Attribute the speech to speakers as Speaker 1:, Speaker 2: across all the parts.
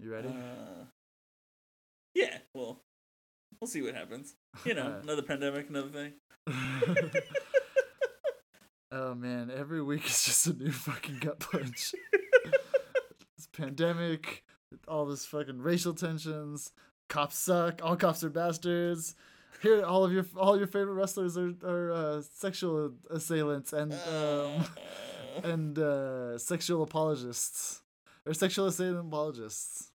Speaker 1: You ready?
Speaker 2: Uh, yeah. Well, we'll see what happens. You know,
Speaker 1: Alright.
Speaker 2: another pandemic, another thing.
Speaker 1: oh man, every week is just a new fucking gut punch. this pandemic, all this fucking racial tensions, cops suck, all cops are bastards. Here, all of your all your favorite wrestlers are are uh, sexual assailants and um, and uh, sexual apologists or sexual apologists.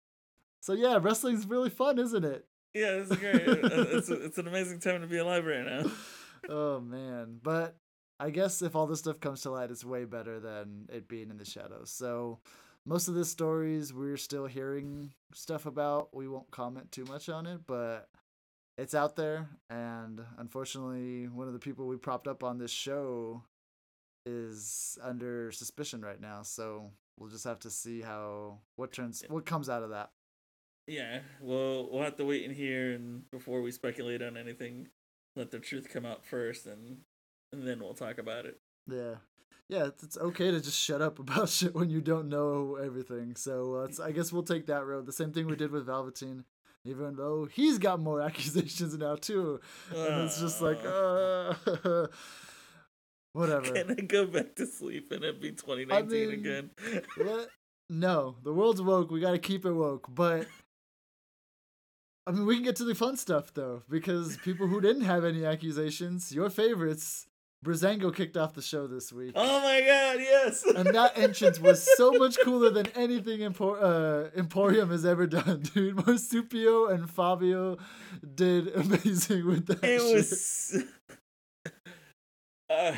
Speaker 1: So yeah, wrestling's really fun, isn't it?
Speaker 2: yeah, is great. It's, it's an amazing time to be alive right now.
Speaker 1: oh man but i guess if all this stuff comes to light it's way better than it being in the shadows so most of the stories we're still hearing stuff about we won't comment too much on it but it's out there and unfortunately one of the people we propped up on this show is under suspicion right now so we'll just have to see how what turns what comes out of that
Speaker 2: Yeah, well, we'll have to wait and hear, and before we speculate on anything, let the truth come out first, and and then we'll talk about it.
Speaker 1: Yeah. Yeah, it's, okay to just shut up about shit when you don't know everything. So uh, I guess we'll take that road. The same thing we did with Velveteen, even though he's got more accusations now too. And it's just like, uh, whatever.
Speaker 2: Can I go back to sleep and it be 2019
Speaker 1: mean,
Speaker 2: again?
Speaker 1: What? No, the world's woke. We got to keep it woke. But I mean, we can get to the fun stuff though, because people who didn't have any accusations, your favorites, Breezango kicked off the show this week.
Speaker 2: Oh my god, yes!
Speaker 1: and that entrance was so much cooler than anything Empor- uh, Imperium has ever done, dude. Marsupio and Fabio did amazing with that.
Speaker 2: it
Speaker 1: shit.
Speaker 2: was. uh,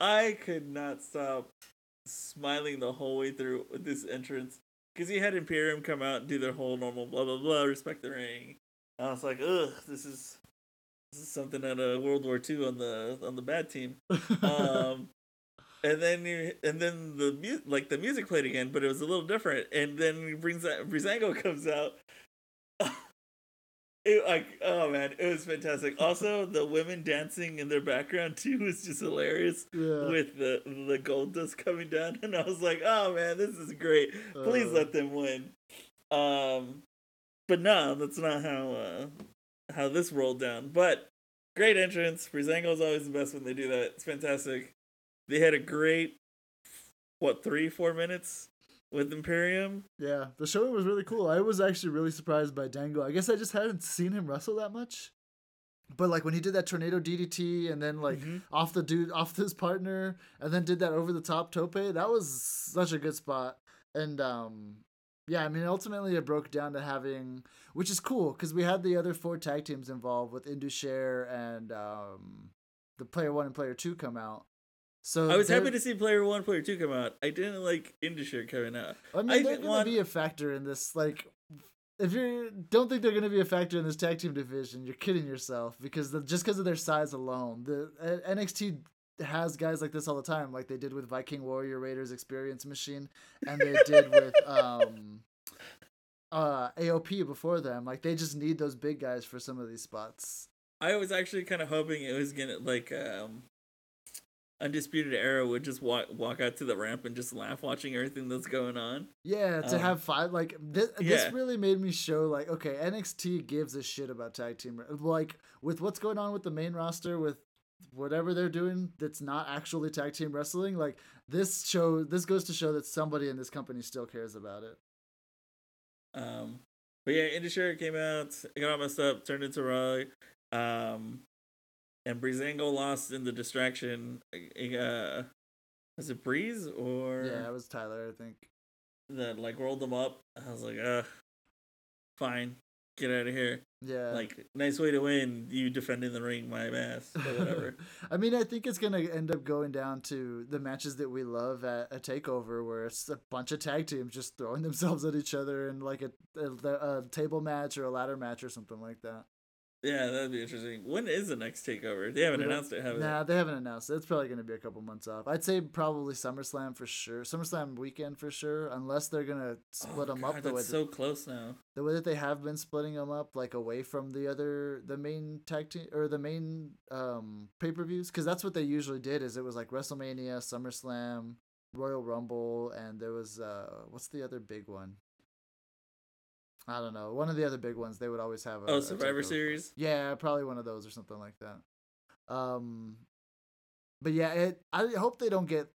Speaker 2: I could not stop smiling the whole way through with this entrance because you had Imperium come out and do their whole normal blah blah blah, respect the ring. And I was like, ugh, this is this is something out of World War II on the on the bad team. Um, and then you, and then the mu- like the music played again, but it was a little different. And then he brings that Breezango comes out. It like oh man, it was fantastic. Also, the women dancing in their background too was just hilarious
Speaker 1: yeah.
Speaker 2: with the the gold dust coming down, and I was like, oh man, this is great. Please
Speaker 1: Uh,
Speaker 2: let them win. Um, but no, that's not how uh how this rolled down. But great entrance. Breezango's always the best when they do that. It's fantastic. They had a great what three four minutes with Imperium.
Speaker 1: Yeah, the show was really cool. I was actually really surprised by Dango. I guess I just hadn't seen him wrestle that much. But like when he did that tornado DDT and then like
Speaker 2: Mhm.
Speaker 1: off the dude off his partner and then did that over the top tope, that was such a good spot. And um yeah, I mean ultimately it broke down to having which is cool because we had the other four tag teams involved with Indus Sher and um the player one and player two come out. So
Speaker 2: I was happy to see Player One, Player Two come out. I didn't like Indus Sher coming out.
Speaker 1: I mean,
Speaker 2: I
Speaker 1: they're gonna
Speaker 2: want-
Speaker 1: be a factor in this. Like, if you don't think they're gonna be a factor in this tag team division, you're kidding yourself. Because the, just because of their size alone, the uh, NXT has guys like this all the time, like they did with Viking Warrior Raiders Experience Machine, and they did with um, uh, AOP before them. Like they just need those big guys for some of these spots.
Speaker 2: I was actually kind of hoping it was gonna like um, Undisputed Era would just walk walk out to the ramp and just laugh watching everything that's going on.
Speaker 1: Yeah, to
Speaker 2: Um,
Speaker 1: have five like this,
Speaker 2: yeah.
Speaker 1: this really made me show like okay, NXT gives a shit about tag team like with what's going on with the main roster with whatever they're doing that's not actually tag team wrestling. Like this show, this goes to show that somebody in this company still cares about it.
Speaker 2: Um, but yeah, Indus Sher came out, it got all messed up, turned into Raw. Um, and Breezango lost in the distraction. Uh, was it Breeze or
Speaker 1: Yeah, it was Tyler, I think.
Speaker 2: that like rolled them up? I was like, uh, fine, get out of here.
Speaker 1: Yeah,
Speaker 2: Like, nice way to win. You defending the ring, my ass, whatever.
Speaker 1: I mean, I think it's gonna end up going down to the matches that we love at a takeover, where it's a bunch of tag teams just throwing themselves at each other in like a, a, a table match or a ladder match or something like that.
Speaker 2: Yeah, that'd be interesting. When is the next takeover? They haven't
Speaker 1: We
Speaker 2: announced it, have they?
Speaker 1: Nah, they haven't announced it. It's probably gonna be a couple months off. I'd say probably SummerSlam for sure. SummerSlam weekend for sure, unless they're gonna split
Speaker 2: oh,
Speaker 1: them
Speaker 2: God,
Speaker 1: up the way
Speaker 2: that's
Speaker 1: that,
Speaker 2: so close now.
Speaker 1: the way that they have been splitting them up, like away from the other the main tag team or the main um pay per views, because that's what they usually did. Is it was like WrestleMania, SummerSlam, Royal Rumble, and there was uh what's the other big one? I don't know. One of the other big ones, they would always have a
Speaker 2: Oh, Survivor. Series.
Speaker 1: Yeah, probably one of those or something like that. Um, but yeah, it. I hope they don't get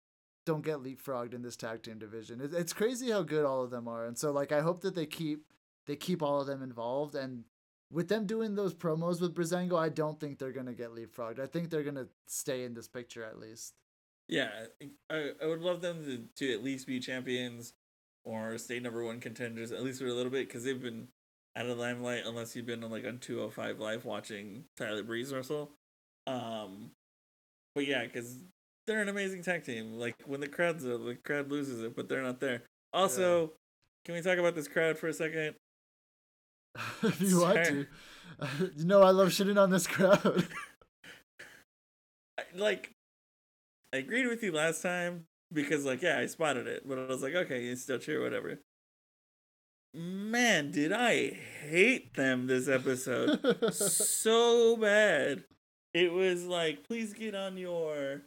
Speaker 1: don't get leapfrogged in this tag team division. It, it's crazy how good all of them are, and so like I hope that they keep they keep all of them involved. And with them doing those promos with Breezango, I don't think they're gonna get leapfrogged. I think they're gonna stay in this picture at least.
Speaker 2: Yeah, I, I would love them to, to at least be champions or stay number one contenders at least for a little bit because they've been out of the limelight unless you've been on like on 205 live watching Tyler Breeze wrestle. Um, but yeah, because they're an amazing tag team. Like when the crowd's there, the crowd loses it, but they're not there. Also, can we talk about this crowd for a second?
Speaker 1: if you want to, you know I love shitting on this crowd.
Speaker 2: Like I agreed with you last time because like yeah, I spotted it, but I was like, okay, it's still true, whatever. Man, did I hate them this episode so bad. It was like, please get on your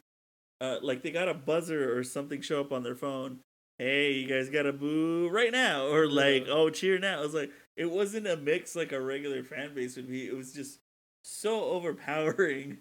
Speaker 2: uh like they got a buzzer or something show up on their phone. Hey, you guys gotta boo right now. Or like,
Speaker 1: Yeah.
Speaker 2: oh cheer now. I was like, it wasn't a mix like a regular fan base would be. It was just so overpowering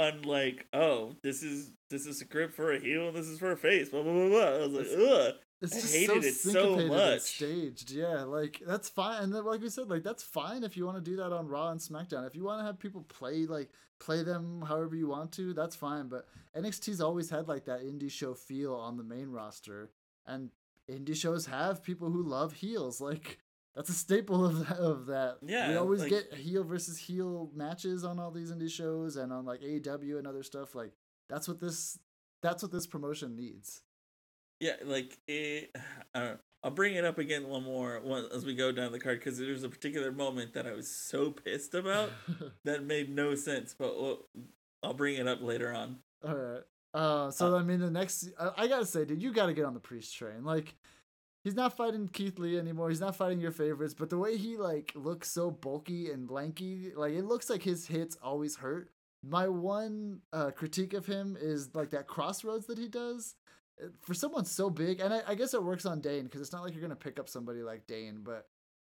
Speaker 2: on like, oh, this is this is a grip for a heel and this is for a face. Blah blah blah blah. I was like, ugh.
Speaker 1: It's
Speaker 2: I hated
Speaker 1: so
Speaker 2: it so much.
Speaker 1: staged. Yeah, like that's fine. And then, like we said, like that's fine if you want to do that on Raw and SmackDown. If you want to have people play like play them however you want to, that's fine. But NXT's always had like that indie show feel on the main roster, and indie shows have people who love heels. Like that's a staple of that, of that.
Speaker 2: Yeah,
Speaker 1: we always
Speaker 2: like-
Speaker 1: get heel versus heel matches on all these indie shows and on like AEW and other stuff. Like that's what this that's what this promotion needs.
Speaker 2: Yeah, like it. Uh, I'll bring it up again one more one as we go down the card because there's a particular moment that I was so pissed about that made no sense. But we'll, I'll bring it up later on.
Speaker 1: All right. Uh, so I mean, the next, I, I gotta say, dude, you gotta get on the priest train. Like, he's not fighting Keith Lee anymore. He's not fighting your favorites. But the way he like looks so bulky and lanky, like it looks like his hits always hurt. My one uh, critique of him is like that crossroads that he does. For someone so big, and I, I guess it works on Dain because it's not like you're gonna pick up somebody like Dain, but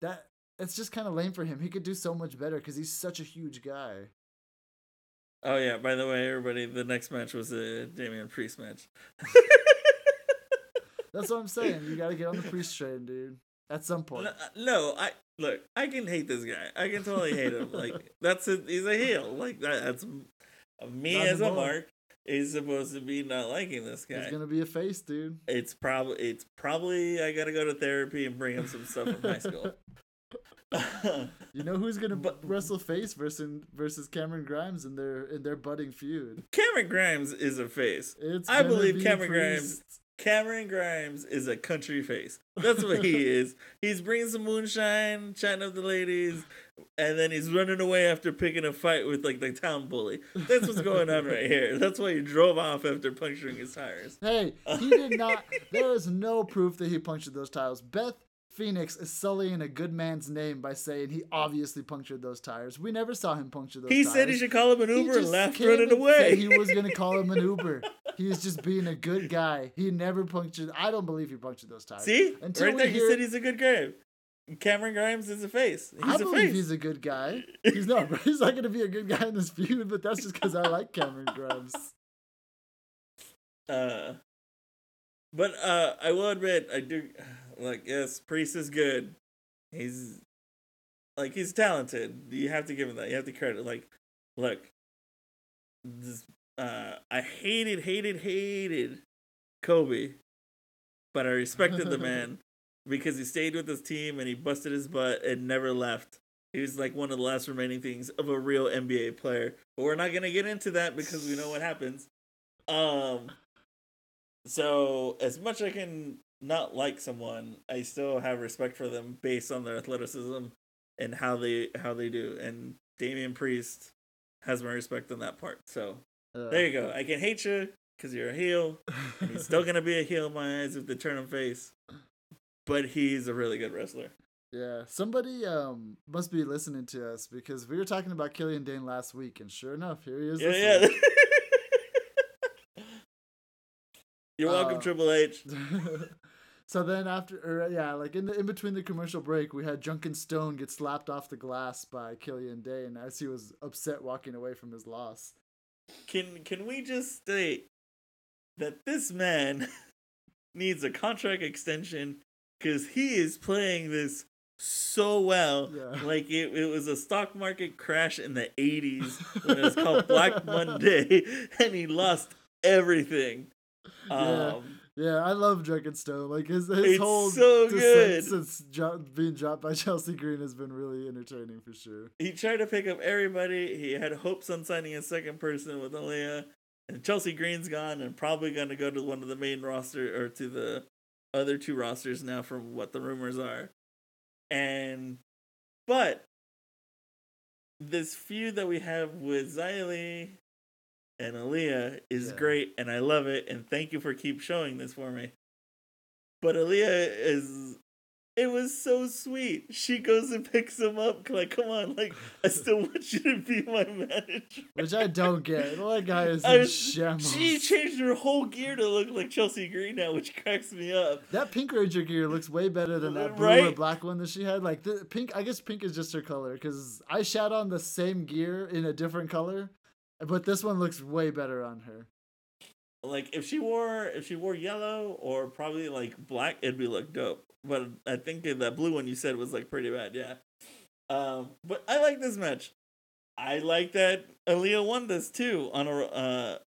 Speaker 1: that it's just kind of lame for him. He could do so much better because he's such a huge guy.
Speaker 2: Oh yeah, by the way, everybody, the next match was a Damian Priest match.
Speaker 1: That's what I'm saying. You gotta get on the priest train, dude. At some point.
Speaker 2: No, uh, no, I look. I can hate this guy. I can totally hate him. Like that's a, he's a heel. Like that, that's uh, me
Speaker 1: Not
Speaker 2: as a mark is supposed to be not liking this guy.
Speaker 1: He's gonna be a face, dude.
Speaker 2: It's probably it's probably I gotta go to therapy and bring him some stuff from high school.
Speaker 1: You know who's gonna
Speaker 2: But-
Speaker 1: wrestle face versus versus Cameron Grimes in their in their budding feud?
Speaker 2: Cameron Grimes is a face.
Speaker 1: It's
Speaker 2: I believe
Speaker 1: be
Speaker 2: Cameron
Speaker 1: Priest.
Speaker 2: Grimes- Cameron Grimes is a country face. That's what he is. He's bringing some moonshine, chatting up the ladies, and then he's running away after picking a fight with like the town bully. That's what's going on right here. That's why he drove off after puncturing his tires.
Speaker 1: Hey, he did not. there is no proof that he punctured those tires. Beth Phoenix is sullying a good man's name by saying he obviously punctured those tires. We never saw him puncture those tires.
Speaker 2: He
Speaker 1: tires.
Speaker 2: said he should call him an Uber and laughed running away.
Speaker 1: He was gonna call him an Uber. He was just being a good guy. He never punctured. I don't believe he punctured those tires.
Speaker 2: See,
Speaker 1: Until
Speaker 2: right there, he
Speaker 1: hear-
Speaker 2: said he's a good guy. Cameron Grimes is a face. He's
Speaker 1: I
Speaker 2: a
Speaker 1: believe
Speaker 2: face.
Speaker 1: he's a good guy. He's not. He's not going to be a good guy in this feud, but that's just because I like Cameron Grimes.
Speaker 2: Uh, but uh, I will admit, I do like. Yes, Priest is good. He's like he's talented. You have to give him that. You have to credit. Like, look, this. Uh, I hated, hated, hated Kobe, but I respected the man because he stayed with his team and he busted his butt and never left. He was like one of the last remaining things of a real NBA player. But we're not gonna get into that because we know what happens. Um. So as much I can not like someone, I still have respect for them based on their athleticism and how they how they do. And Damian Priest has my respect on that part. So
Speaker 1: Uh,
Speaker 2: there you go. I can hate you because you're a heel. He's still gonna be a heel in my eyes if they turn him face. But he's a really good wrestler.
Speaker 1: Yeah, somebody um must be listening to us because we were talking about Killian Dain last week, and sure enough, here he is.
Speaker 2: Yeah,
Speaker 1: this
Speaker 2: yeah. You're welcome,
Speaker 1: Uh,
Speaker 2: Triple H.
Speaker 1: So then after, or yeah, like in the in between the commercial break, we had Drunken Stone get slapped off the glass by Killian Dain as he was upset walking away from his loss.
Speaker 2: Can can we just state that this man needs a contract extension because he is playing this so well.
Speaker 1: Yeah.
Speaker 2: Like it, it was a stock market crash in the 80s when it was called Black Monday and he lost everything.
Speaker 1: Yeah.
Speaker 2: Um,
Speaker 1: Yeah, I love Drunken Stone. Like his his
Speaker 2: It's
Speaker 1: whole
Speaker 2: so good.
Speaker 1: since dro- being dropped by Chelsea Green has been really entertaining for sure.
Speaker 2: he tried to pick up everybody. He had hopes on signing a second person with Aaliyah. And Chelsea Green's gone and probably going to go to one of the main roster or to the other two rosters now, from what the rumors are. And, but this feud that we have with Xia Li and Aaliyah is
Speaker 1: Yeah.
Speaker 2: great, and I love it. And thank you for keep showing this for me. But Aaliyah is. It was so sweet. She goes and picks him up. Like, come on, like I still want you to be my manager.
Speaker 1: Which I don't get. That guy is in shambles.
Speaker 2: She changed her whole gear to look like Chelsea Green now, which cracks me up.
Speaker 1: That Pink Ranger gear looks way better than that blue or black one that she had. Like the pink, I guess pink is just her color because I shot on the same gear in a different color, but this one looks way better on her.
Speaker 2: Like if she wore if she wore yellow or probably like black, it'd be look dope. But I think that blue one you said was like pretty bad, yeah. Um, but I like this match. I like that Aaliyah won this too on a uh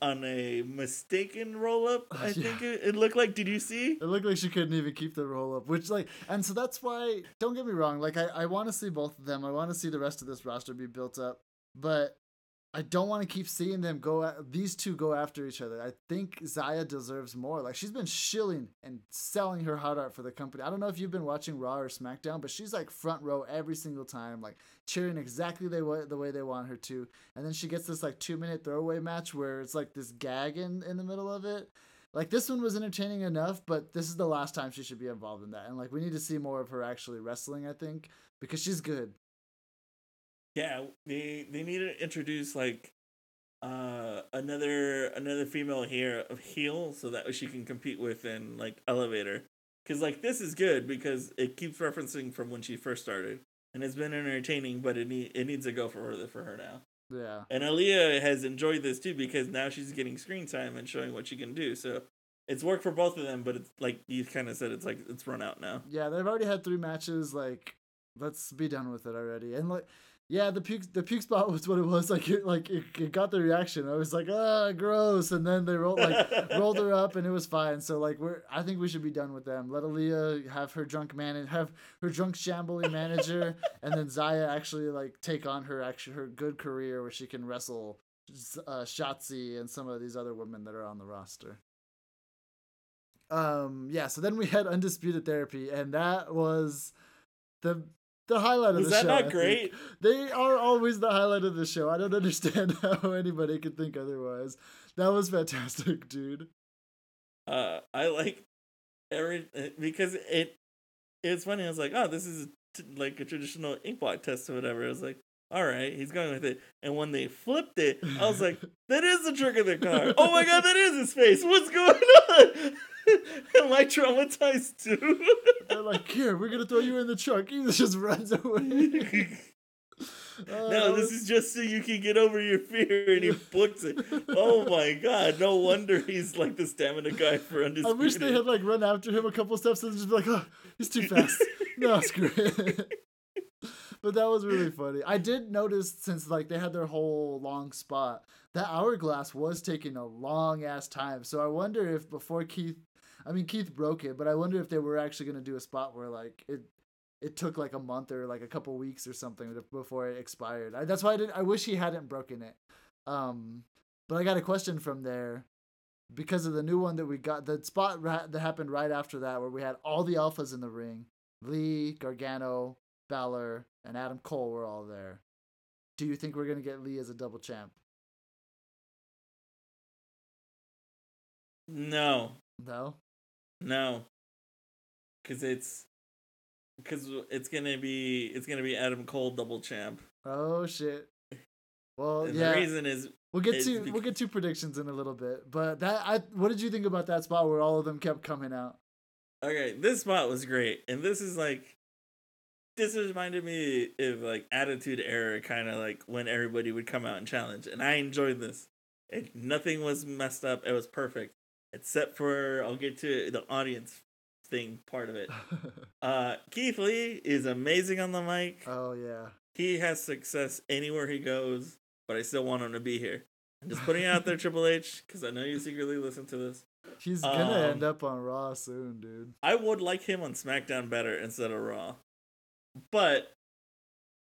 Speaker 2: on a mistaken roll up. I
Speaker 1: Yeah.
Speaker 2: think it, it looked like. Did you see?
Speaker 1: It looked like she couldn't even keep the roll up, which like, and so that's why. Don't get me wrong. Like, I I want to see both of them. I want to see the rest of this roster be built up, but I don't want to keep seeing them go. At, these two go after each other. I think Xia deserves more. Like, she's been shilling and selling her heart out for the company. I don't know if you've been watching Raw or SmackDown, but she's like front row every single time, like cheering exactly the way the way they want her to. And then she gets this like two minute throwaway match where it's like this gag in in the middle of it. Like this one was entertaining enough, but this is the last time she should be involved in that. And like we need to see more of her actually wrestling, I think, because she's good.
Speaker 2: Yeah, they they need to introduce like uh another another female here of heel so that she can compete with in like elevator because like this is good because it keeps referencing from when she first started and it's been entertaining but it need, it needs to go further for her now
Speaker 1: Yeah.
Speaker 2: and Aaliyah has enjoyed this too because now she's getting screen time and showing what she can do so it's worked for both of them but it's like you kind of said it's like it's run out now
Speaker 1: Yeah, they've already had three matches. Like, let's be done with it already. And like, yeah, the puke the puke spot was what it was. Like, it, like it, it got the reaction. I was like, ah, gross. And then they rolled like rolled her up, and it was fine. So like, we're I think we should be done with them. Let Aaliyah have her drunk man have her drunk shambly manager, and then Xia actually like take on her actually her good career where she can wrestle uh, Shotzi and some of these other women that are on the roster. Um, yeah. So then we had undisputed therapy, and that was the the highlight of
Speaker 2: was
Speaker 1: the
Speaker 2: that
Speaker 1: show.
Speaker 2: not
Speaker 1: I think.
Speaker 2: great
Speaker 1: They are always the highlight of the show. I don't understand how anybody could think otherwise. That was fantastic, dude.
Speaker 2: uh i like every uh, because it it's funny i was like oh this is t- like a traditional ink blot test or whatever i was like all right he's going with it and when they flipped it i was like that is the trick of the car oh my god that is his face what's going on am i traumatized too
Speaker 1: They're like, here, we're gonna throw you in the truck. He just runs away. Oh,
Speaker 2: no this is just so you can get over your fear and he books it oh my god no wonder he's like the stamina guy for undisputed.
Speaker 1: I wish they had like run after him a couple steps and just be like, oh, he's too fast. no, screw it. But that was really funny. I did notice since like they had their whole long spot, that hourglass was taking a long ass time. So I wonder if before Keith, I mean Keith broke it, but I wonder if they were actually gonna do a spot where like it. It took like a month or like a couple weeks or something before it expired. I, that's why I didn't. I wish he hadn't broken it. Um, but I got a question from there because of the new one that we got. The spot ra- that happened right after that, where we had all the alphas in the ring. Lee, Gargano, Balor, and Adam Cole were all there. Do you think we're gonna get Lee as a double champ?
Speaker 2: no
Speaker 1: No.
Speaker 2: No, because it's because it's gonna be it's gonna be Adam Cole double champ.
Speaker 1: Oh shit. Well,
Speaker 2: And
Speaker 1: yeah.
Speaker 2: the reason is
Speaker 1: We'll get to we'll get to predictions in a little bit, but that I what did you think about that spot where all of them kept coming out?
Speaker 2: Okay, this spot was great, and this is like, this reminded me of like Attitude Era, kind of like when everybody would come out and challenge, and I enjoyed this. It, nothing was messed up. It was perfect, except for I'll get to the audience thing part of it. Uh, Keith Lee is amazing on the mic.
Speaker 1: oh yeah.
Speaker 2: He has success anywhere he goes, but I still want him to be here. I'm just putting it out there, Triple H, because I know you secretly listen to this.
Speaker 1: He's gonna end
Speaker 2: Um,
Speaker 1: up on Raw soon, dude.
Speaker 2: I would like him on SmackDown better instead of Raw, but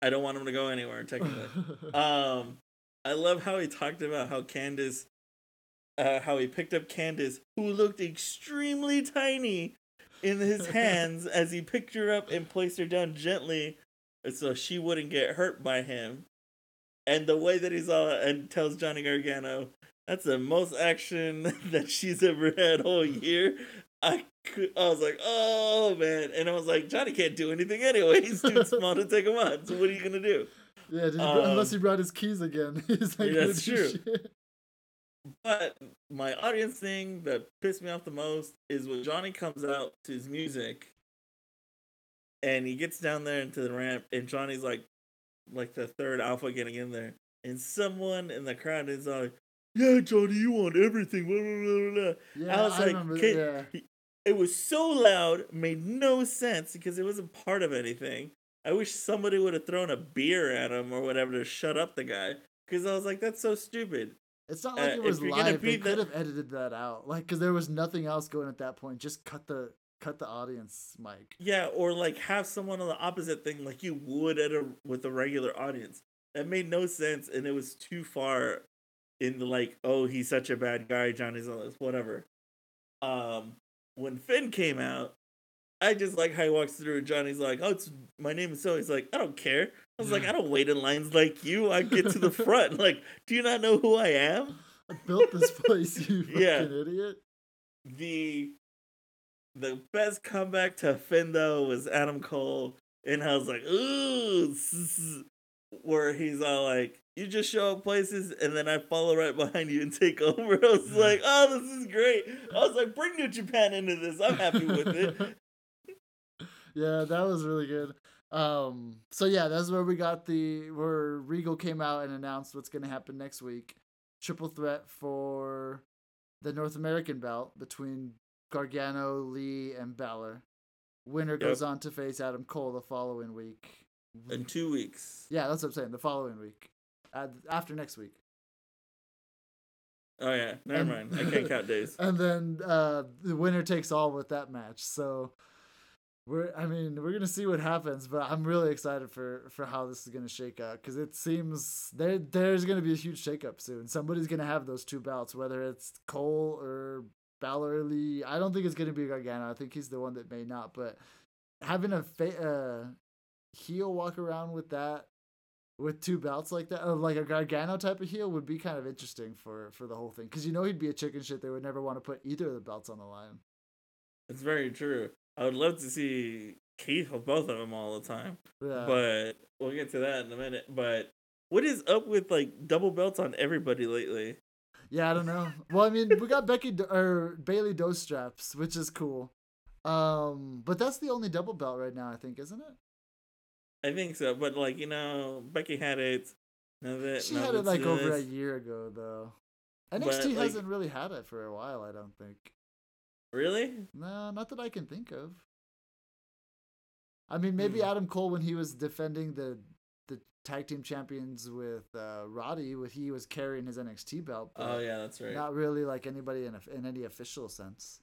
Speaker 2: I don't want him to go anywhere. Technically, um, I love how he talked about how Candice, uh, how he picked up Candice, who looked extremely tiny, in his hands as he picked her up and placed her down gently, so she wouldn't get hurt by him. And the way that he's all and tells Johnny Gargano, that's the most action that she's ever had all year. I I was like, oh man, and I was like, Johnny can't do anything anyway. He's too small to take him on. So what are you gonna do?
Speaker 1: yeah, he,
Speaker 2: um,
Speaker 1: unless he brought his keys again. He's like,
Speaker 2: Yeah, that's true.
Speaker 1: shit."
Speaker 2: But my audience thing that pissed me off the most is when Johnny comes out to his music and he gets down there into the ramp and Johnny's like like the third alpha getting in there. And someone in the crowd is like, Yeah, Johnny, you want everything. Blah, blah, blah.
Speaker 1: Yeah, I,
Speaker 2: was like,
Speaker 1: remember.
Speaker 2: "Kid,
Speaker 1: yeah,
Speaker 2: It was so loud, made no sense because it wasn't part of anything. I wish somebody would have thrown a beer at him or whatever to shut up the guy. Because I was like, that's so stupid.
Speaker 1: it's not like
Speaker 2: uh,
Speaker 1: it was
Speaker 2: if you're gonna
Speaker 1: live. They could have edited that out, like, because there was nothing else going at that point. Just cut the cut the audience mic.
Speaker 2: Yeah, or like have someone on the opposite thing like you would at a with a regular audience. That made no sense and it was too far in the like, oh, he's such a bad guy, Johnny's all this, whatever. Um when Finn came out, I just like how he walks through and Johnny's like, Oh, it's my name is so he's like, I don't care. I was like, I don't wait in lines like you. I get to the front. Like, do you not know who I am?
Speaker 1: I built this place, you fucking
Speaker 2: Yeah.
Speaker 1: idiot.
Speaker 2: the the best comeback to Finn though was Adam Cole, and I was like, ooh, where he's all like, you just show up places, and then I follow right behind you and take over. I was like, oh, this is great. I was like, bring New Japan into this. I'm happy with it.
Speaker 1: yeah, that was really good. Um, so yeah, that's where we got the where Regal came out and announced what's gonna happen next week. Triple threat for the North American belt between Gargano, Lee, and Balor. Winner goes on to face Adam Cole the following week.
Speaker 2: In two weeks.
Speaker 1: Yeah, that's what I'm saying. The following week, uh, after next week,
Speaker 2: Oh yeah, never
Speaker 1: And-
Speaker 2: mind. I can't count days.
Speaker 1: and then uh, the winner takes all with that match. So we're, I mean, we're gonna see what happens, but I'm really excited for for how this is gonna shake out because it seems there there's gonna be a huge shakeup soon. Somebody's gonna have those two belts, whether it's Cole or Balor Lee. I don't think it's gonna be Gargano. I think he's the one that may not, but having a fa- uh, heel walk around with that with two belts like that, like a Gargano type of heel, would be kind of interesting for for the whole thing. Because you know he'd be a chicken shit. They would never want to put either of the belts on the line.
Speaker 2: It's very true. I would love to see Keith with both of them all the time.
Speaker 1: Yeah.
Speaker 2: but we'll get to that in a minute. But what is up with like double belts on everybody lately?
Speaker 1: yeah, I don't know. Well, I mean, we got Becky Do- or Bayley Dose straps, which is cool. Um, but that's the only double belt right now, I think, isn't it?
Speaker 2: I think so, but like you know, Becky had it. Now that
Speaker 1: She
Speaker 2: now
Speaker 1: had it like over a year ago, though.
Speaker 2: But,
Speaker 1: NXT
Speaker 2: like-
Speaker 1: hasn't really had it for a while, I don't think.
Speaker 2: Really?
Speaker 1: No, not that I can think of. I mean, maybe
Speaker 2: Hmm.
Speaker 1: Adam Cole when he was defending the the tag team champions with uh, Roddy, when he was carrying his NXT belt.
Speaker 2: Oh yeah, that's right.
Speaker 1: Not really like anybody in a, in any official sense.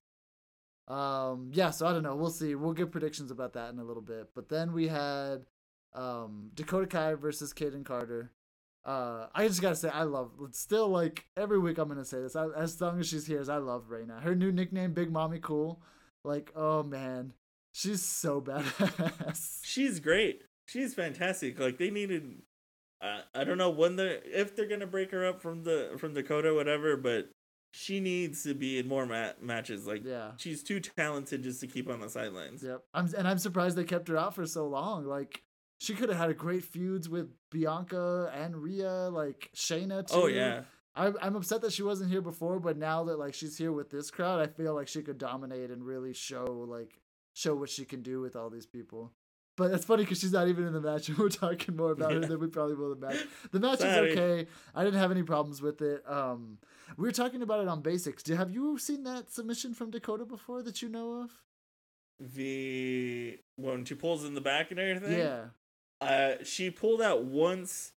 Speaker 1: Um, yeah, so I don't know. We'll see. We'll give predictions about that in a little bit. But then we had um, Dakota Kai versus Kayden Carter. Uh, I just gotta say, I love. Still, like every week, I'm gonna say this. I, as long as she's here, is I love Reina. Her new nickname, Big Mommy Cool. Like, oh man, she's so badass.
Speaker 2: She's great. She's fantastic. Like they needed. Uh, I don't know when they are if they're gonna break her up from the from Dakota, whatever. But she needs to be in more ma- matches. Like
Speaker 1: yeah.
Speaker 2: she's too talented just to keep on the sidelines.
Speaker 1: Yep. I'm and I'm surprised they kept her out for so long. Like she could have had a great feuds with Bianca and Rhea, like Shayna too.
Speaker 2: Oh yeah.
Speaker 1: I, I'm upset that she wasn't here before, but now that like she's here with this crowd, I feel like she could dominate and really show like show what she can do with all these people. But it's funny because she's not even in the match, and we're talking more about her than we probably will the match. The match
Speaker 2: Sorry.
Speaker 1: is okay. I didn't have any problems with it. Um, we were talking about it on basics. Do have you seen that submission from Dakota before that you know of?
Speaker 2: The when she pulls in the back and everything.
Speaker 1: Yeah.
Speaker 2: Uh, she pulled out once.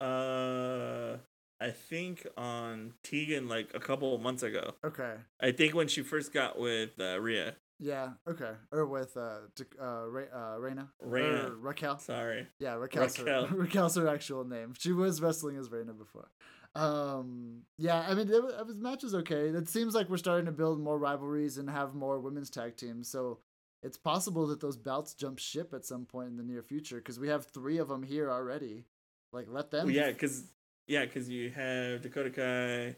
Speaker 2: Uh, I think on Tegan like a couple of months ago.
Speaker 1: Okay.
Speaker 2: I think when she first got with uh, Rhea.
Speaker 1: Yeah. Okay. Or with uh, uh, Ra- uh Reina.
Speaker 2: Raina.
Speaker 1: Or Raquel.
Speaker 2: Sorry.
Speaker 1: Yeah, Raquel's,
Speaker 2: Raquel.
Speaker 1: Her, Raquel's her actual name. She was wrestling as Reina before. Um, yeah, I mean, it, it was match was okay. It seems like we're starting to build more rivalries and have more women's tag teams. So it's possible that those belts jump ship at some point in the near future because we have three of them here already. Like, let them.
Speaker 2: Well, yeah, because yeah, because you have Dakota Kai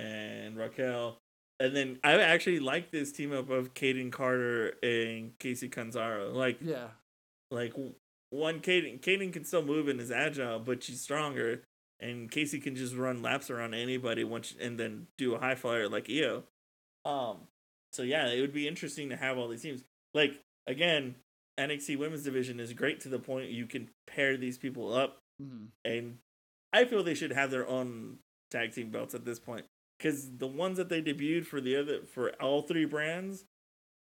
Speaker 2: and Raquel, and then I actually like this team up of Kayden Carter and Kacy Catanzaro. Like,
Speaker 1: Yeah.
Speaker 2: like one Kayden, Kayden can still move and is agile, but she's stronger, and Kacy can just run laps around anybody once and then do a high flyer like Io. Um, so yeah, it would be interesting to have all these teams. Like again, NXT Women's Division is great to the point you can pair these people up
Speaker 1: hmm
Speaker 2: and I feel they should have their own tag team belts at this point because the ones that they debuted for the other for all three brands,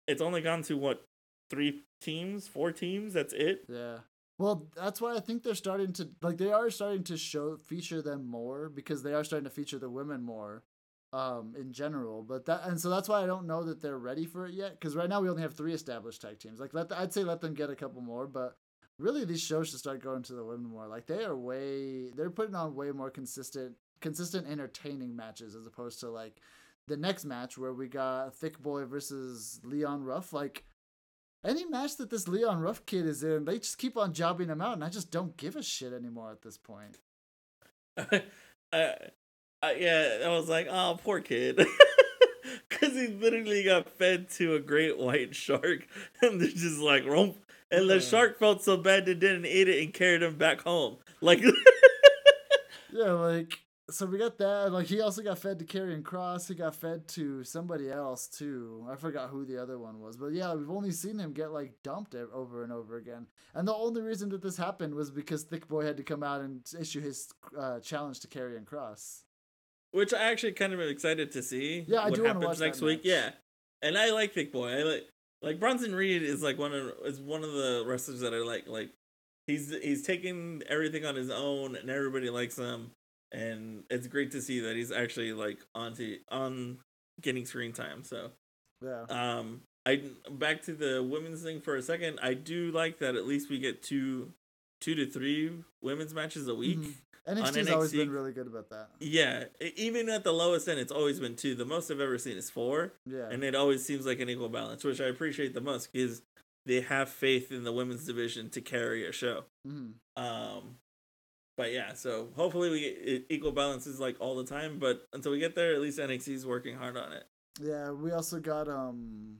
Speaker 2: it's only gone to what three teams, four teams. That's it.
Speaker 1: Yeah. Well, that's why I think they're starting to like they are starting to show feature them more because they are starting to feature the women more um in general but that and so that's why i don't know that they're ready for it yet because right now we only have three established tag teams. Like let the, i'd say let them get a couple more but really these shows should start going to the women more. Like they are way they're putting on way more consistent consistent entertaining matches as opposed to like the next match where we got thick boy versus leon ruff. Like any match that this Leon Ruff kid is in, they just keep on jobbing him out, and I just don't give a shit anymore at this point.
Speaker 2: I, I, yeah, I was like, oh, poor kid. Because he literally got fed to a great white shark, and they're just like, rump. And the
Speaker 1: Yeah.
Speaker 2: shark felt so bad they didn't eat it and carried him back home. Like,
Speaker 1: Yeah, like so we got that. Like he also got fed to Karrion Cross. He got fed to somebody else too. I forgot who the other one was, but yeah, we've only seen him get like dumped over and over again. And the only reason that this happened was because Thick Boy had to come out and issue his uh, challenge to Karrion Cross.
Speaker 2: Which I actually kind of am excited to see.
Speaker 1: Yeah, I
Speaker 2: what
Speaker 1: do
Speaker 2: happens
Speaker 1: watch
Speaker 2: next week.
Speaker 1: match.
Speaker 2: Yeah, and I like Big Boy. I like like Bronson Reed is like one of is one of the wrestlers that I like. Like he's he's taking everything on his own, and everybody likes him. And it's great to see that he's actually like on to on getting screen time. So
Speaker 1: Yeah,
Speaker 2: um, I back to the women's thing for a second. I do like that at least we get two two to three women's matches a week.
Speaker 1: Mhm. NXT's always
Speaker 2: NXT
Speaker 1: been really good about that.
Speaker 2: Yeah, even at the lowest end, it's always been two. The most I've ever seen is four,
Speaker 1: Yeah,
Speaker 2: and it always seems like an equal balance, which I appreciate the most because they have faith in the women's division to carry a show.
Speaker 1: hmm
Speaker 2: Um, but yeah, so hopefully we get equal balances like all the time. But until we get there, at least NXT's working hard on it.
Speaker 1: yeah. We also got um.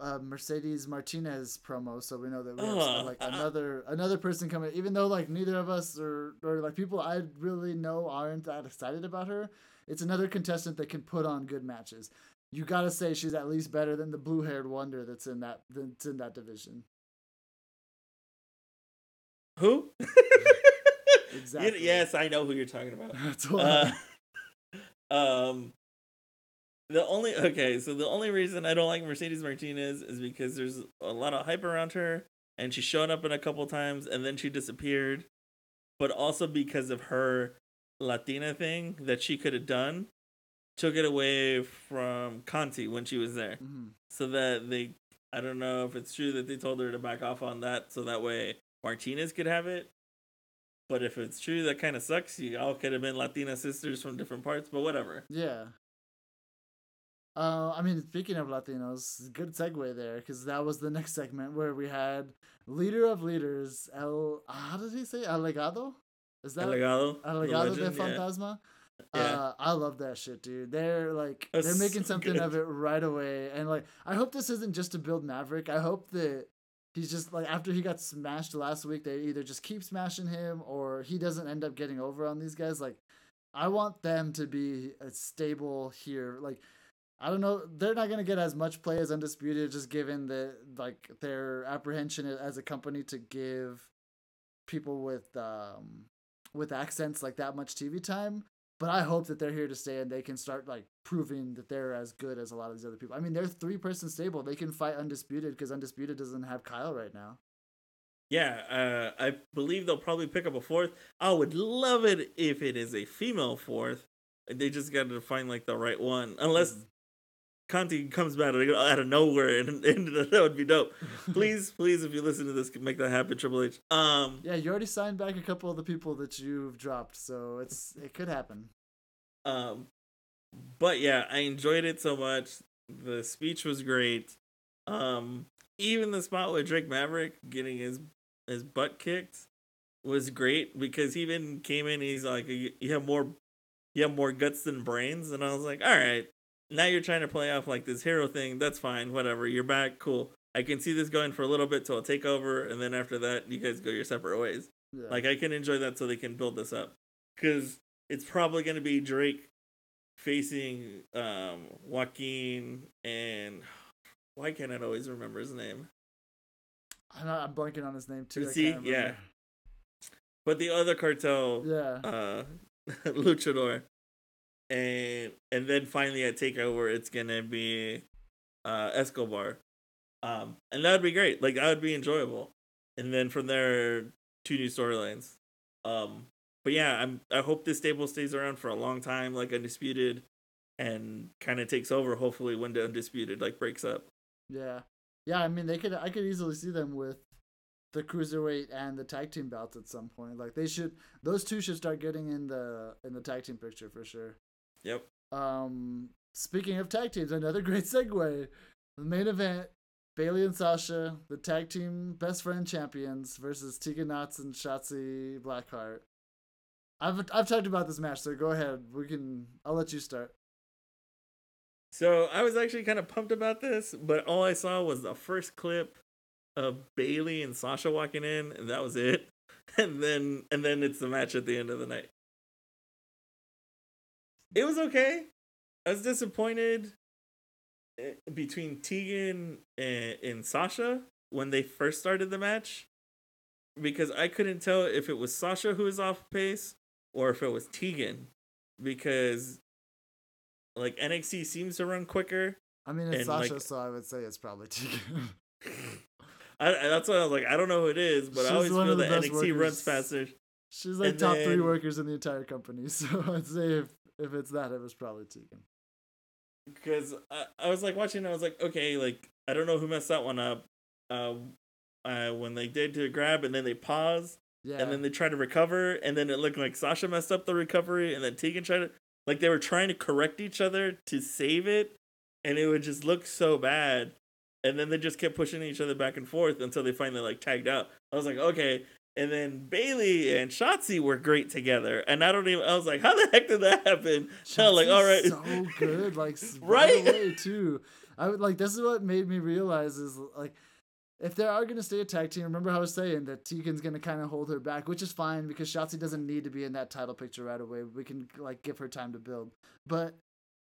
Speaker 1: Uh, Mercedes Martinez promo, so we know that we have like another another person coming. Even though like neither of us or or like people I really know aren't that excited about her, it's another contestant that can put on good matches. You gotta say she's at least better than the blue haired wonder that's in that that's in that division.
Speaker 2: Who?
Speaker 1: Exactly.
Speaker 2: Yes, I know who you're talking about. Uh, um, the only okay, so the only reason I don't like Mercedes Martinez is because there's a lot of hype around her, and she showed up in a couple times, and then she disappeared. But also because of her Latina thing that she could have done, took it away from Conti when she was there,
Speaker 1: Mhm.
Speaker 2: so that they. I don't know if it's true that they told her to back off on that, so that way Martinez could have it. But if it's true, that kind of sucks. You all could have been Latina sisters from different parts, but whatever.
Speaker 1: Yeah. Uh, I mean, speaking of Latinos, good segue there because that was the next segment where we had leader of leaders, El. How did he say? Allegado? Is that Allegado?
Speaker 2: Allegado
Speaker 1: Legado de. Fantasma?
Speaker 2: Yeah.
Speaker 1: Uh, I love that shit, dude. They're like
Speaker 2: That's
Speaker 1: they're making
Speaker 2: so
Speaker 1: something
Speaker 2: good.
Speaker 1: of it right away, and like I hope this isn't just to build Maverick. I hope that he's just like after he got smashed last week, they either just keep smashing him or he doesn't end up getting over on these guys. Like I want them to be a stable here. Like, I don't know, they're not gonna get as much play as Undisputed, just given the like their apprehension as a company to give people with um with accents like that much TV time. But I hope that they're here to stay and they can start like proving that they're as good as a lot of these other people. I mean, they're three person stable. They can fight Undisputed because Undisputed doesn't have Kyle right now.
Speaker 2: Yeah, uh, I believe they'll probably pick up a fourth. I would love it if it is a female fourth. They just got to find like the right one, unless
Speaker 1: Mhm.
Speaker 2: Conti comes back out of nowhere, and, and that would be dope. please, please, if you listen to this, make that happen, Triple H. Um,
Speaker 1: Yeah, you already signed back a couple of the people that you've dropped, so it's it could happen.
Speaker 2: Um, but yeah, I enjoyed it so much. The speech was great. Um, even the spot with Drake Maverick getting his his butt kicked was great because he even came in. He's like, "You you have more, you have more guts than brains," and I was like, "All right, now you're trying to play off like this hero thing. That's fine, whatever. You're back, cool. I can see this going for a little bit till I'll take over, and then after that, you guys go your separate ways."
Speaker 1: Yeah.
Speaker 2: Like I can enjoy that so they can build this up. Cause it's probably gonna be Drake facing um Joaquin and why can't I always remember his name?
Speaker 1: I'm, not, I'm blanking on his name too.
Speaker 2: See? Yeah. But the other cartel
Speaker 1: Yeah.
Speaker 2: uh luchador. And and then finally at takeover it's gonna be uh Escobar. Um and that would be great. Like that would be enjoyable. And then from there two new storylines. Um but yeah, I'm I hope this stable stays around for a long time, like undisputed, and kind of takes over. Hopefully, when the undisputed like breaks up.
Speaker 1: Yeah. Yeah, I mean they could I could easily see them with the cruiserweight and the tag team belts at some point. Like they should those two should start getting in the in the tag team picture for sure.
Speaker 2: Yep.
Speaker 1: Um speaking of tag teams, another great segue. The main event, Bayley and Sasha, the tag team best friend champions versus Tegan Nox and Shotzi Blackheart. I've I've talked about this match, so go ahead. We can I'll let you start.
Speaker 2: So I was actually kind of pumped about this, but all I saw was the first clip of Bayley and Sasha walking in, and that was it. And then and then it's the match at the end of the night. It was okay. I was disappointed eh, between Tegan and, and Sasha when they first started the match because I couldn't tell if it was Sasha who was off pace or if it was Tegan because like NXT seems to run quicker.
Speaker 1: I mean it's Sasha,
Speaker 2: like-
Speaker 1: so I would say it's probably Tegan.
Speaker 2: I, that's why I was like, I don't know who it is, but
Speaker 1: She's
Speaker 2: I always
Speaker 1: one
Speaker 2: feel
Speaker 1: of the
Speaker 2: that NXT runs faster.
Speaker 1: She's like
Speaker 2: And
Speaker 1: top three workers in the entire company, so I'd say if if it's that, it was probably Tegan.
Speaker 2: Because I, I was like watching, I was like, okay, like I don't know who messed that one up. Uh, uh, when they did to grab and then they pause
Speaker 1: Yeah,
Speaker 2: and then they try to recover and then it looked like Sasha messed up the recovery and then Tegan tried to like they were trying to correct each other to save it and it would just look so bad and then they just kept pushing each other back and forth until they finally like tagged out. I was like, okay. And then Bayley and Shotzi were great together, and I don't even. I was like, how the heck did that happen? I was like, all right,
Speaker 1: so good, like right
Speaker 2: Right?
Speaker 1: away too. I would like this is what made me realize is like if they are gonna stay a tag team, remember how I was saying that Tegan's gonna kind of hold her back, which is fine because Shotzi doesn't need to be in that title picture right away. We can like give her time to build. But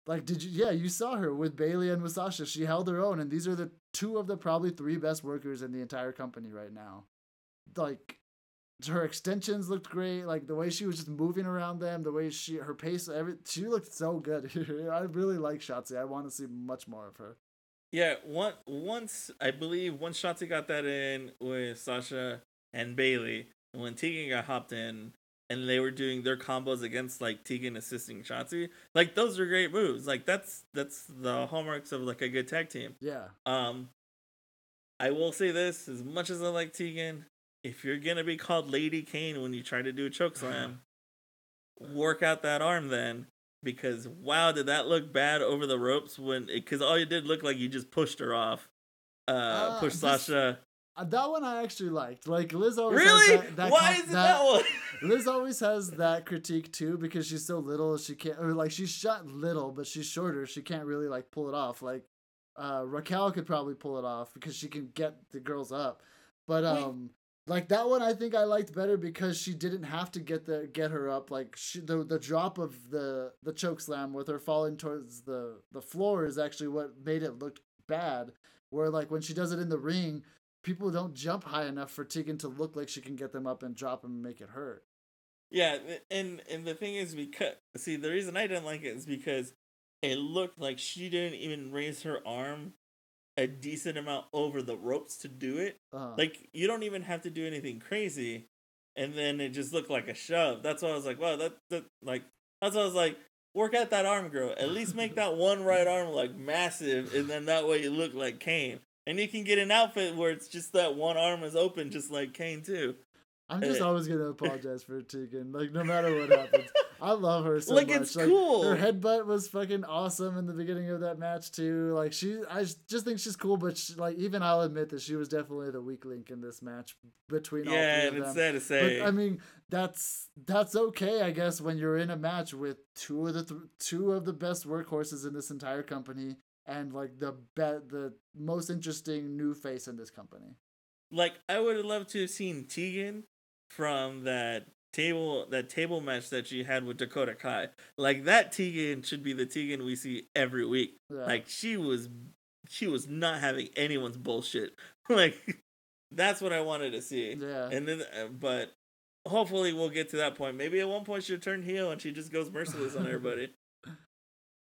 Speaker 1: like, did you? Yeah, you saw her with Bayley and with Sasha. She held her own, and these are the two of the probably three best workers in the entire company right now. Like her extensions looked great. Like the way she was just moving around them, the way she her pace, every she looked so good. I really like Shotzi. I want to see much more of her.
Speaker 2: Yeah, one once I believe once Shotzi got that in with Sasha and Bayley, and when Tegan got hopped in and they were doing their combos against like Tegan assisting Shotzi, like those are great moves. Like that's that's the hallmarks of like a good tag team.
Speaker 1: Yeah,
Speaker 2: Um I will say this, as much as I like Tegan, if you're gonna be called Lady Kane when you try to do a choke slam, work out that arm then. Because wow, did that look bad over the ropes when? Because all you did look like you just pushed her off, uh,
Speaker 1: Uh,
Speaker 2: pushed
Speaker 1: this-
Speaker 2: Sasha.
Speaker 1: Uh, that one I actually liked. Like Liz always
Speaker 2: Really?
Speaker 1: Has that, that
Speaker 2: Why
Speaker 1: com-
Speaker 2: is it that, one?
Speaker 1: Liz always has that critique too because she's so little. She can't, or like she's shot little, but she's shorter. She can't really like pull it off. Like uh, Raquel could probably pull it off because she can get the girls up. But um, like that one I think I liked better because she didn't have to get the get her up like she, the the drop of the the choke slam with her falling towards the the floor is actually what made it look bad where like when she does it in the ring people don't jump high enough for Tegan to look like she can get them up and drop them and make it hurt.
Speaker 2: Yeah, and and the thing is because see the reason I didn't like it is because it looked like she didn't even raise her arm a decent amount over the ropes to do it.
Speaker 1: Uh-huh.
Speaker 2: Like you don't even have to do anything crazy, and then it just looked like a shove. That's why I was like, wow, that that like that's why I was like, work out that arm, girl. At least make that one right arm like massive, and then that way you look like Kane. And you can get an outfit where it's just that one arm is open, just like Kane too.
Speaker 1: I'm just
Speaker 2: Uh,
Speaker 1: always gonna apologize for Tegan, like no matter what happens. I love her so
Speaker 2: Like,
Speaker 1: much.
Speaker 2: it's cool.
Speaker 1: Her headbutt was fucking awesome in the beginning of that match too. Like she, I just think she's cool, but she, like even I'll admit that she was definitely the weak link in this match between all
Speaker 2: Yeah,
Speaker 1: three
Speaker 2: and
Speaker 1: of
Speaker 2: it's
Speaker 1: them.
Speaker 2: sad to say.
Speaker 1: But I mean, that's that's okay, I guess, when you're in a match with two of the th- two of the best workhorses in this entire company, and like the be- the most interesting new face in this company.
Speaker 2: like I would have loved to have seen Tegan from that table that table match that she had with Dakota Kai. Like that Tegan should be the Tegan we see every week.
Speaker 1: Yeah.
Speaker 2: Like she was she was not having anyone's bullshit. like that's what I wanted to see.
Speaker 1: yeah,
Speaker 2: And then uh, but hopefully we'll get to that point. Maybe at one point she'll turn heel and she just goes merciless on everybody.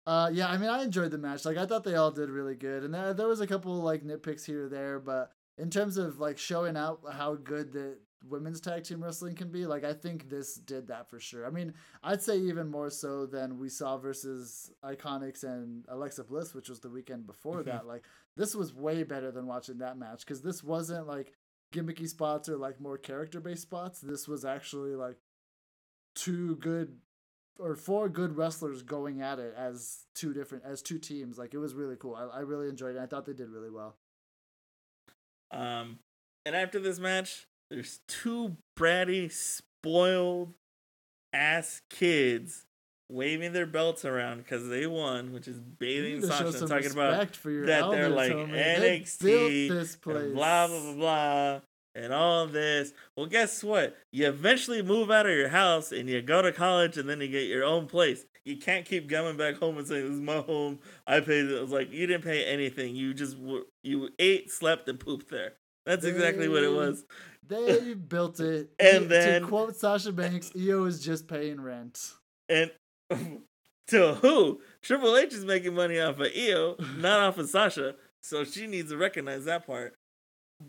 Speaker 1: Uh, yeah, I mean, I enjoyed the match. Like, I thought they all did really good, and there, there was a couple like nitpicks here or there, but in terms of like showing out how good the women's tag team wrestling can be, like I think this did that for sure. I mean, I'd say even more so than we saw versus Iconics and Alexa Bliss, which was the weekend before
Speaker 2: Mhm.
Speaker 1: that. Like, this was way better than watching that match because this wasn't like gimmicky spots or like more character based spots. This was actually like two good or four good wrestlers going at it as two different as two teams. Like it was really cool. I, I really enjoyed it. I thought they did really well.
Speaker 2: Um, and after this match, there's two bratty, spoiled ass kids waving their belts around because they won, which is
Speaker 1: Bayley
Speaker 2: and Sasha
Speaker 1: some
Speaker 2: talking about
Speaker 1: respect for your
Speaker 2: that they're like
Speaker 1: homie.
Speaker 2: NXT
Speaker 1: built this place.
Speaker 2: and blah blah blah blah and all this. Well, guess what? You eventually move out of your house and you go to college and then you get your own place. You can't keep coming back home and saying, "This is my home. I paid." It was like you didn't pay anything. You just you ate, slept, and pooped there. That's exactly what it was.
Speaker 1: They built it.
Speaker 2: And
Speaker 1: E-
Speaker 2: then-
Speaker 1: to quote Sasha Banks, Io is just paying rent.
Speaker 2: And to who? Triple H is making money off of Io, not off of Sasha. So she needs to recognize that part.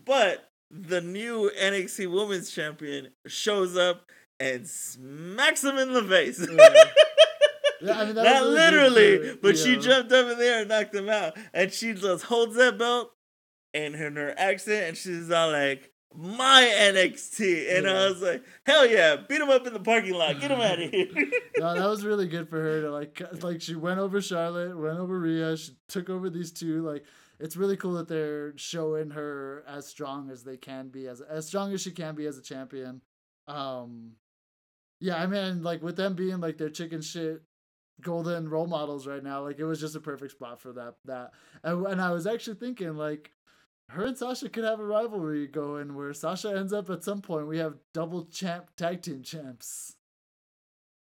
Speaker 2: But the new NXT Women's Champion shows up and smacks him in the face.
Speaker 1: Yeah. Yeah, I mean,
Speaker 2: Not literally, but she jumped up in there and knocked him out. And she just holds that belt and in her accent, and she's all like, my NXT. And
Speaker 1: Yeah.
Speaker 2: I was like, hell yeah, beat him up in the parking lot. Get him out of here.
Speaker 1: no, that was really good for her to like like she went over Charlotte, went over Rhea, she took over these two. Like it's really cool that they're showing her as strong as they can be as as strong as she can be as a champion. Um yeah, I mean like with them being like their chicken shit golden role models right now, like it was just a perfect spot for that that. And and I was actually thinking like her and Sasha could have a rivalry going where Sasha ends up at some point we have double champ tag team champs.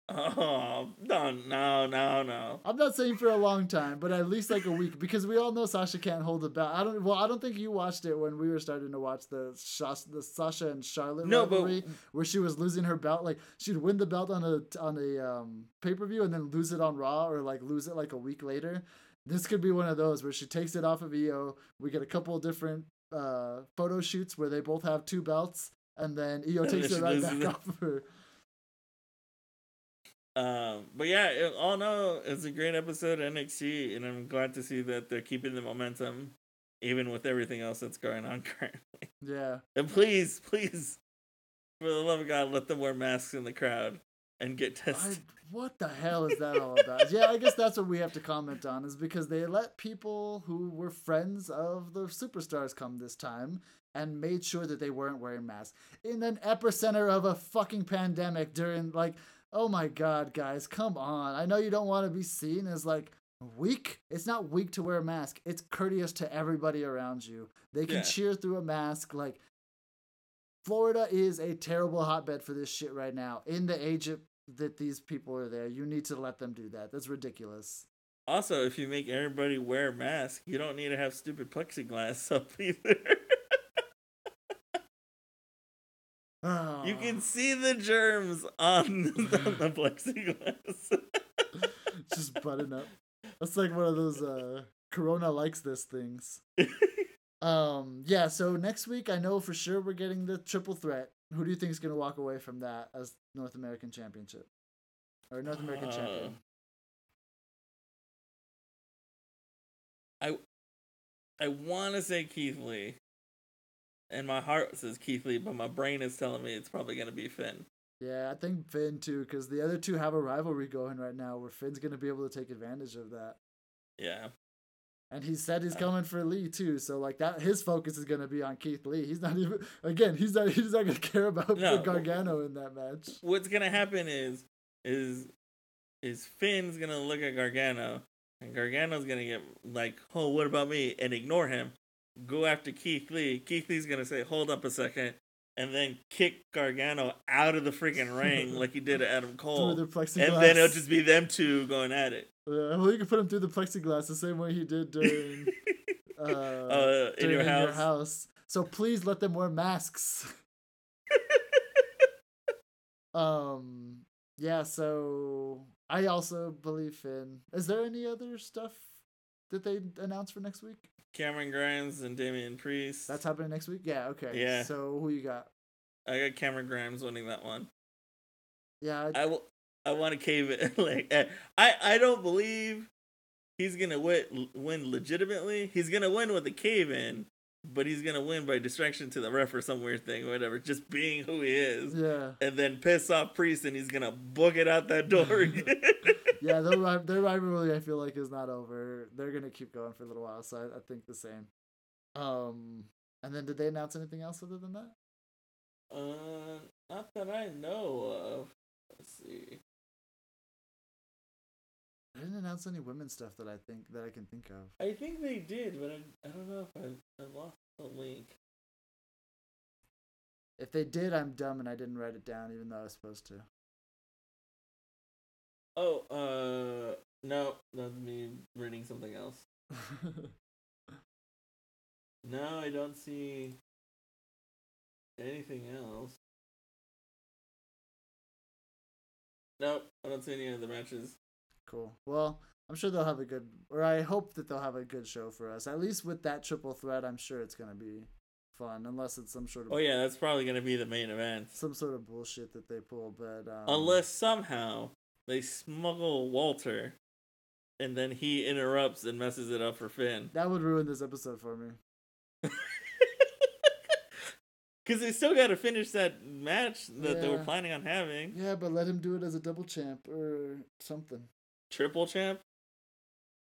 Speaker 2: Oh no no no no!
Speaker 1: I'm not saying for a long time, but at least like a week because we all know Sasha can't hold the belt. I don't. Well, I don't think you watched it when we were starting to watch the Sas- the Sasha and Charlotte
Speaker 2: No, but-
Speaker 1: rivalry, where she was losing her belt. Like she'd win the belt on a on a um, pay per view and then lose it on Raw, or like lose it like a week later. This could be one of those where she takes it off of Io. We get a couple of different uh, photo shoots where they both have two belts, and then
Speaker 2: Io
Speaker 1: takes it right back off of her.
Speaker 2: Um, but yeah, it, all in all, it's a great episode of NXT, and I'm glad to see that they're keeping the momentum, even with everything else that's going on currently.
Speaker 1: Yeah.
Speaker 2: And please, please, for the love of God, let them wear masks in the crowd and get
Speaker 1: I,
Speaker 2: tested.
Speaker 1: what the hell is that all about? yeah, I guess that's what we have to comment on is because they let people who were friends of the superstars come this time and made sure that they weren't wearing masks in an epicenter of a fucking pandemic during like oh my god guys come on i know you don't want to be seen as like weak it's not weak to wear a mask it's courteous to everybody around you they can
Speaker 2: Yeah.
Speaker 1: cheer through a mask like Florida is a terrible hotbed for this shit right now. In the age of, that these people are there, you need to let them do that. That's ridiculous.
Speaker 2: Also, if you make everybody wear a mask, you don't need to have stupid plexiglass up either.
Speaker 1: Oh.
Speaker 2: you can see the germs on, on the plexiglass.
Speaker 1: just button up. That's like one of those uh Corona likes this things. Um yeah, so next week I know for sure we're getting the triple threat. Who do you think is gonna walk away from that as North American Championship? Or North American
Speaker 2: Uh,
Speaker 1: champion.
Speaker 2: I I want to say Keith Lee, and my heart says Keith Lee, but my brain is telling me it's probably gonna be Finn.
Speaker 1: Yeah, I think Finn too, because the other two have a rivalry going right now where Finn's gonna be able to take advantage of that.
Speaker 2: Yeah,
Speaker 1: And he said he's coming for Lee too, so like that his focus is gonna be on Keith Lee. He's not even again, he's not he's not gonna care about
Speaker 2: No.
Speaker 1: Gargano in that match.
Speaker 2: what's gonna happen is is is Finn's gonna look at Gargano, and Gargano's gonna get like, oh, what about me, and ignore him. Go after Keith Lee. Keith Lee's gonna say, hold up a second, and then kick Gargano out of the freaking ring like he did to Adam
Speaker 1: Through
Speaker 2: Cole.
Speaker 1: the plexiglass.
Speaker 2: And then it'll just be them two going at it.
Speaker 1: Yeah, well, you can put him through the plexiglass the same way he did during uh,
Speaker 2: uh, in
Speaker 1: during
Speaker 2: your house.
Speaker 1: So please let them wear masks. um, yeah. So I also believe Finn. Is there any other stuff that they announced for next week?
Speaker 2: Cameron Grimes and Damian Priest.
Speaker 1: That's happening next week. Yeah. Okay.
Speaker 2: Yeah.
Speaker 1: So who you got?
Speaker 2: I got Cameron Grimes winning that one.
Speaker 1: Yeah. I,
Speaker 2: I will. I want to cave it. like eh, I, I don't believe he's gonna win, win legitimately. He's gonna win with a cave in, but he's gonna win by distraction to the ref or some weird thing, or whatever. Just being who he is,
Speaker 1: yeah.
Speaker 2: and then piss off Priest, and he's gonna book it out that door.
Speaker 1: Yeah. Their their rivalry, I feel like, is not over. They're gonna keep going for a little while. So I, I think the same. Um. And then did they announce anything else other than that?
Speaker 2: uh, not that I know of. Let's see.
Speaker 1: They didn't announce any women's stuff that I think that I can think of.
Speaker 2: I think they did, but I, I don't know if I, I lost the link.
Speaker 1: If they did, I'm dumb and I didn't write it down, even though I was supposed to.
Speaker 2: Oh, uh, no, that's me reading something else. No, I don't see anything else. Nope, I don't see any of the matches.
Speaker 1: cool. Well, I'm sure they'll have a good, or I hope that they'll have a good show for us. At least with that triple threat, I'm sure it's gonna be fun, unless it's some sort of
Speaker 2: Oh yeah, that's probably gonna be the main event.
Speaker 1: some sort of bullshit that they pull. But um,
Speaker 2: Unless somehow they smuggle Walter, and then he interrupts and messes it up for Finn.
Speaker 1: that would ruin this episode for me.
Speaker 2: Because they still got to finish that match that they were planning on having.
Speaker 1: Yeah, but let him do it as a double champ or something.
Speaker 2: Triple champ?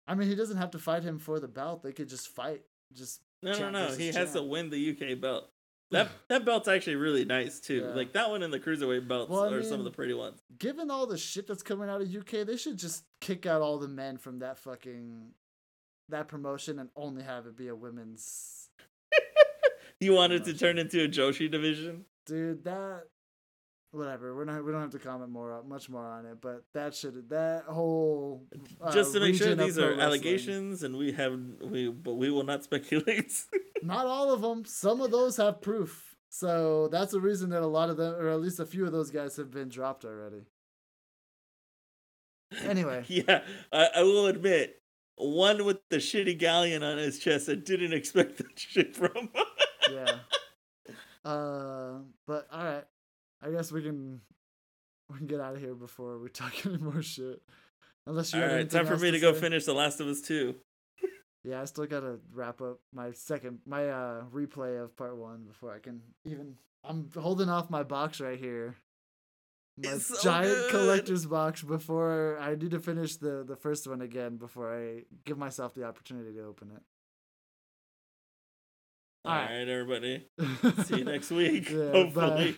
Speaker 1: I mean, he doesn't have to fight him for the belt. They could just fight. Just
Speaker 2: No,
Speaker 1: Champ
Speaker 2: no, no. He has to win the UK belt. That that belt's actually really nice too.
Speaker 1: Yeah.
Speaker 2: Like that one and the cruiserweight belts
Speaker 1: Well, I
Speaker 2: are some of the pretty ones.
Speaker 1: given all the shit that's coming out of UK, they should just kick out all the men from that fucking that promotion and only have it be a women's
Speaker 2: You wanted to turn into a Joshi division?
Speaker 1: dude. That whatever. We're not. We don't have to comment more, much more on it. But that should that whole uh,
Speaker 2: Just to make sure these are
Speaker 1: wrestling-
Speaker 2: allegations, and we have we, but we will not speculate.
Speaker 1: Not all of them. Some of those have proof. So that's the reason that a lot of them, or at least a few of those guys, have been dropped already. Anyway.
Speaker 2: yeah, I, I will admit, one with the shitty galleon on his chest, I didn't expect that shit from.
Speaker 1: yeah. Uh, but all right. I guess we can we can get out of here before we talk any more shit. Unless you
Speaker 2: All right, time for me to go finish The Last of Us Two.
Speaker 1: Yeah, I still gotta wrap up my second my uh replay of part one before I can even. I'm holding off my box right here. My
Speaker 2: It's so
Speaker 1: giant collector's box before I need to finish the the first one again before I give myself the opportunity to open
Speaker 2: All
Speaker 1: All
Speaker 2: right,
Speaker 1: right.
Speaker 2: everybody. See you next week.
Speaker 1: Yeah,
Speaker 2: hopefully.